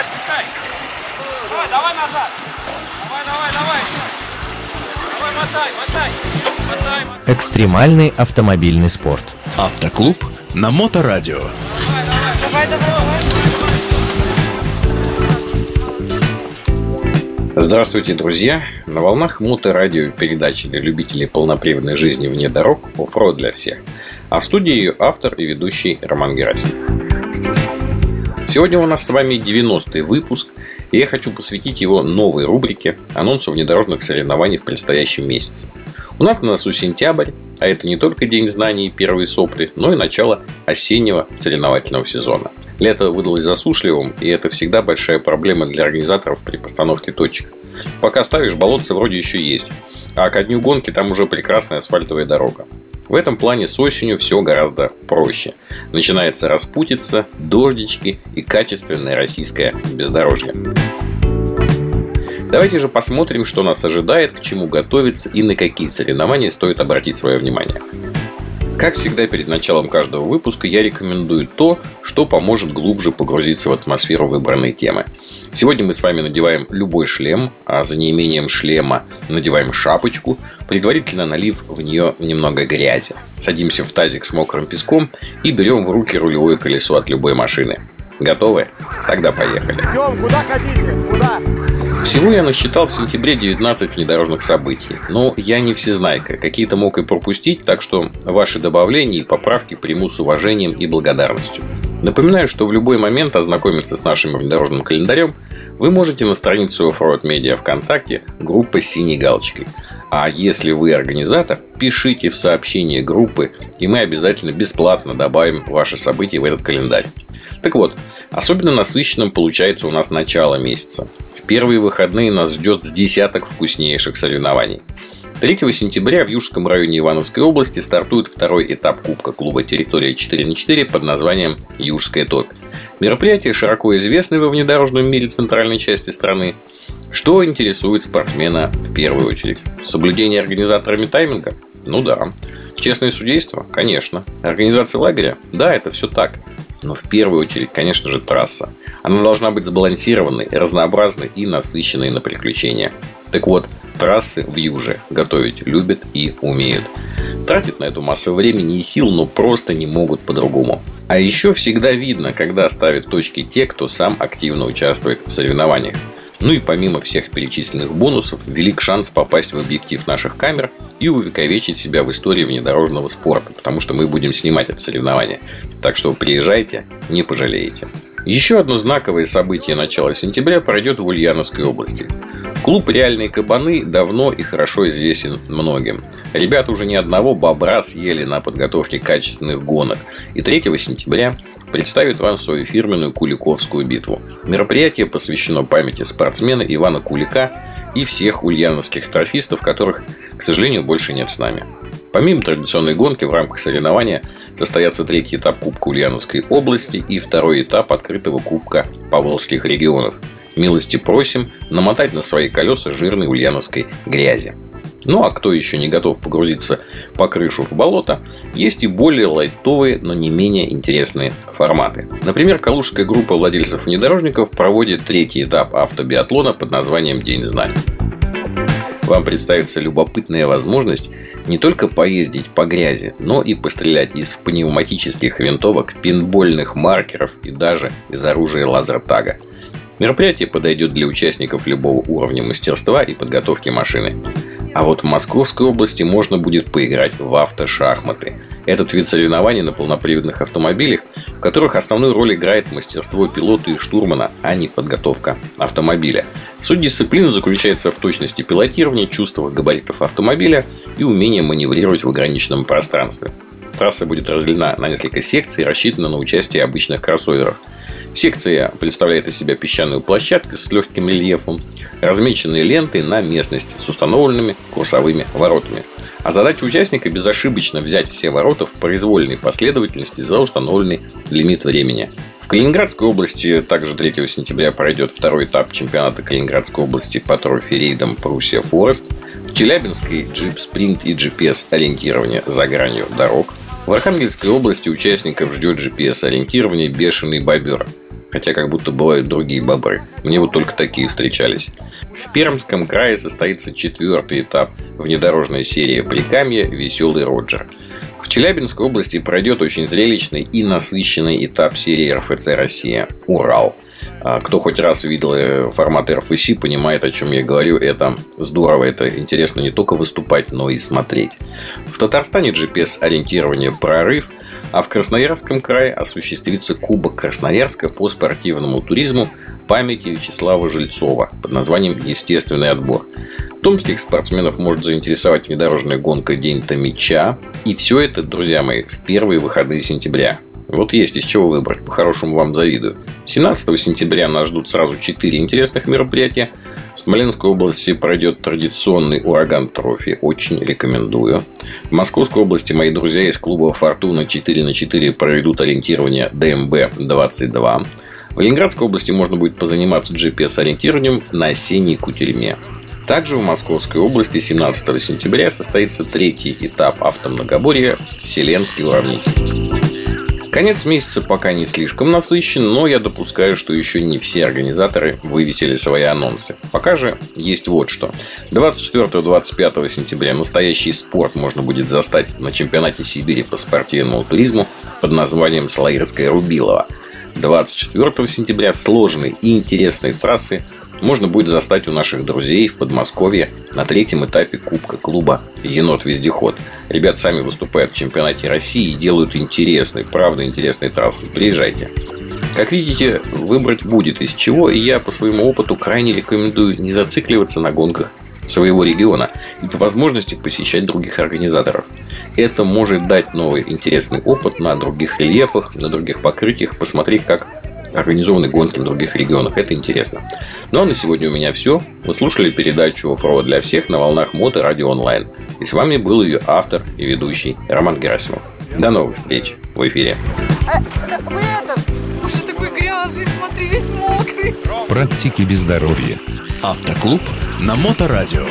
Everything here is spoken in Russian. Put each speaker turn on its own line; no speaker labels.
отпускай. Давай, давай назад. Давай, давай, давай. Давай, мотай, мотай. Мотай, мотай.
Экстремальный автомобильный спорт.
Автоклуб на Моторадио.
Давай, давай, давай.
Здравствуйте, друзья! На волнах моторадио передачи для любителей полноприводной жизни вне дорог «Оффроуд для всех». А в студии ее автор и ведущий Роман Герасимов. Сегодня у нас с вами 90-й выпуск, и я хочу посвятить его новой рубрике анонсу внедорожных соревнований в предстоящем месяце. У нас на носу сентябрь, а это не только День знаний и первые сопли, но и начало осеннего соревновательного сезона. Лето выдалось засушливым, и это всегда большая проблема для организаторов при постановке точек. Пока ставишь, болотце вроде еще есть, а ко дню гонки там уже прекрасная асфальтовая дорога. В этом плане с осенью все гораздо проще. Начинается распутиться, дождички и качественное российское бездорожье. Давайте же посмотрим, что нас ожидает, к чему готовиться и на какие соревнования стоит обратить свое внимание. Как всегда, перед началом каждого выпуска я рекомендую то, что поможет глубже погрузиться в атмосферу выбранной темы. Сегодня мы с вами надеваем любой шлем, а за неимением шлема надеваем шапочку, предварительно налив в нее немного грязи. Садимся в тазик с мокрым песком и берем в руки рулевое колесо от любой машины. Готовы? Тогда поехали.
Идем, куда хотите? Куда?
Всего я насчитал в сентябре 19 внедорожных событий. Но я не всезнайка. Какие-то мог и пропустить, так что ваши добавления и поправки приму с уважением и благодарностью. Напоминаю, что в любой момент ознакомиться с нашим внедорожным календарем вы можете на странице Offroad Media ВКонтакте группы с синей галочкой. А если вы организатор, пишите в сообщение группы, и мы обязательно бесплатно добавим ваши события в этот календарь. Так вот, особенно насыщенным получается у нас начало месяца. Первые выходные нас ждет с десяток вкуснейших соревнований. 3 сентября в Южском районе Ивановской области стартует второй этап Кубка клуба «Территория 4 на 4 под названием «Южская топь». Мероприятие широко известно во внедорожном мире центральной части страны. Что интересует спортсмена в первую очередь? Соблюдение организаторами тайминга? Ну да. Честное судейство? Конечно. Организация лагеря? Да, это все так. Но в первую очередь, конечно же, трасса. Она должна быть сбалансированной, разнообразной и насыщенной на приключения. Так вот, трассы в Юже готовить любят и умеют. Тратят на эту массу времени и сил, но просто не могут по-другому. А еще всегда видно, когда ставят точки те, кто сам активно участвует в соревнованиях. Ну и помимо всех перечисленных бонусов, велик шанс попасть в объектив наших камер и увековечить себя в истории внедорожного спорта, потому что мы будем снимать это соревнование. Так что приезжайте, не пожалеете. Еще одно знаковое событие начала сентября пройдет в Ульяновской области. Клуб «Реальные кабаны» давно и хорошо известен многим. Ребята уже ни одного бобра съели на подготовке качественных гонок. И 3 сентября представит вам свою фирменную Куликовскую битву. Мероприятие посвящено памяти спортсмена Ивана Кулика и всех ульяновских трофистов, которых, к сожалению, больше нет с нами. Помимо традиционной гонки в рамках соревнования состоятся третий этап Кубка Ульяновской области и второй этап открытого Кубка Поволжских регионов. Милости просим намотать на свои колеса жирной ульяновской грязи. Ну а кто еще не готов погрузиться по крышу в болото, есть и более лайтовые, но не менее интересные форматы. Например, калужская группа владельцев внедорожников проводит третий этап автобиатлона под названием День знаний. Вам представится любопытная возможность не только поездить по грязи, но и пострелять из пневматических винтовок, пинбольных маркеров и даже из оружия лазертага. Мероприятие подойдет для участников любого уровня мастерства и подготовки машины. А вот в Московской области можно будет поиграть в автошахматы. Этот вид соревнований на полноприводных автомобилях, в которых основную роль играет мастерство пилота и штурмана, а не подготовка автомобиля. Суть дисциплины заключается в точности пилотирования, чувствах габаритов автомобиля и умении маневрировать в ограниченном пространстве. Трасса будет разделена на несколько секций и рассчитана на участие обычных кроссоверов – Секция представляет из себя песчаную площадку с легким рельефом, размеченные ленты на местности с установленными курсовыми воротами. А задача участника безошибочно взять все ворота в произвольной последовательности за установленный лимит времени. В Калининградской области также 3 сентября пройдет второй этап чемпионата Калининградской области по трофи-рейдам Пруссия Форест. В Челябинской джип спринт и GPS ориентирование за гранью дорог. В Архангельской области участников ждет GPS-ориентирование «Бешеный бобер». Хотя как будто бывают другие бобры. Мне вот только такие встречались. В Пермском крае состоится четвертый этап внедорожной серии Прикамья «Веселый Роджер». В Челябинской области пройдет очень зрелищный и насыщенный этап серии РФЦ «Россия» «Урал». А кто хоть раз видел э, формат РФС, понимает, о чем я говорю. Это здорово, это интересно не только выступать, но и смотреть. В Татарстане GPS-ориентирование «Прорыв», а в Красноярском крае осуществится Кубок Красноярска по спортивному туризму памяти Вячеслава Жильцова под названием «Естественный отбор». Томских спортсменов может заинтересовать внедорожная гонка День Томича. И все это, друзья мои, в первые выходные сентября. Вот есть из чего выбрать, по-хорошему вам завидую. 17 сентября нас ждут сразу 4 интересных мероприятия. В Смоленской области пройдет традиционный ураган трофи. Очень рекомендую. В Московской области мои друзья из клуба «Фортуна» 4 на 4 проведут ориентирование ДМБ-22. В Ленинградской области можно будет позаниматься GPS-ориентированием на осенней кутерьме. Также в Московской области 17 сентября состоится третий этап автомногоборья «Вселенский уравнитель». Конец месяца пока не слишком насыщен, но я допускаю, что еще не все организаторы вывесили свои анонсы. Пока же есть вот что. 24-25 сентября настоящий спорт можно будет застать на чемпионате Сибири по спортивному туризму под названием Слоирская Рубилова. 24 сентября сложные и интересные трассы можно будет застать у наших друзей в Подмосковье на третьем этапе Кубка клуба «Енот-вездеход». Ребят сами выступают в чемпионате России и делают интересные, правда интересные трассы. Приезжайте. Как видите, выбрать будет из чего, и я по своему опыту крайне рекомендую не зацикливаться на гонках своего региона и по возможности посещать других организаторов. Это может дать новый интересный опыт на других рельефах, на других покрытиях, посмотреть, как организованы гонки в других регионах. Это интересно. Ну а на сегодня у меня все. Вы слушали передачу «Оффроуд для всех» на волнах Мото Радио Онлайн. И с вами был ее автор и ведущий Роман Герасимов. До новых встреч в эфире.
А, вы это, уже такой грязный, смотри, весь мокрый.
Практики без здоровья.
Автоклуб на Моторадио.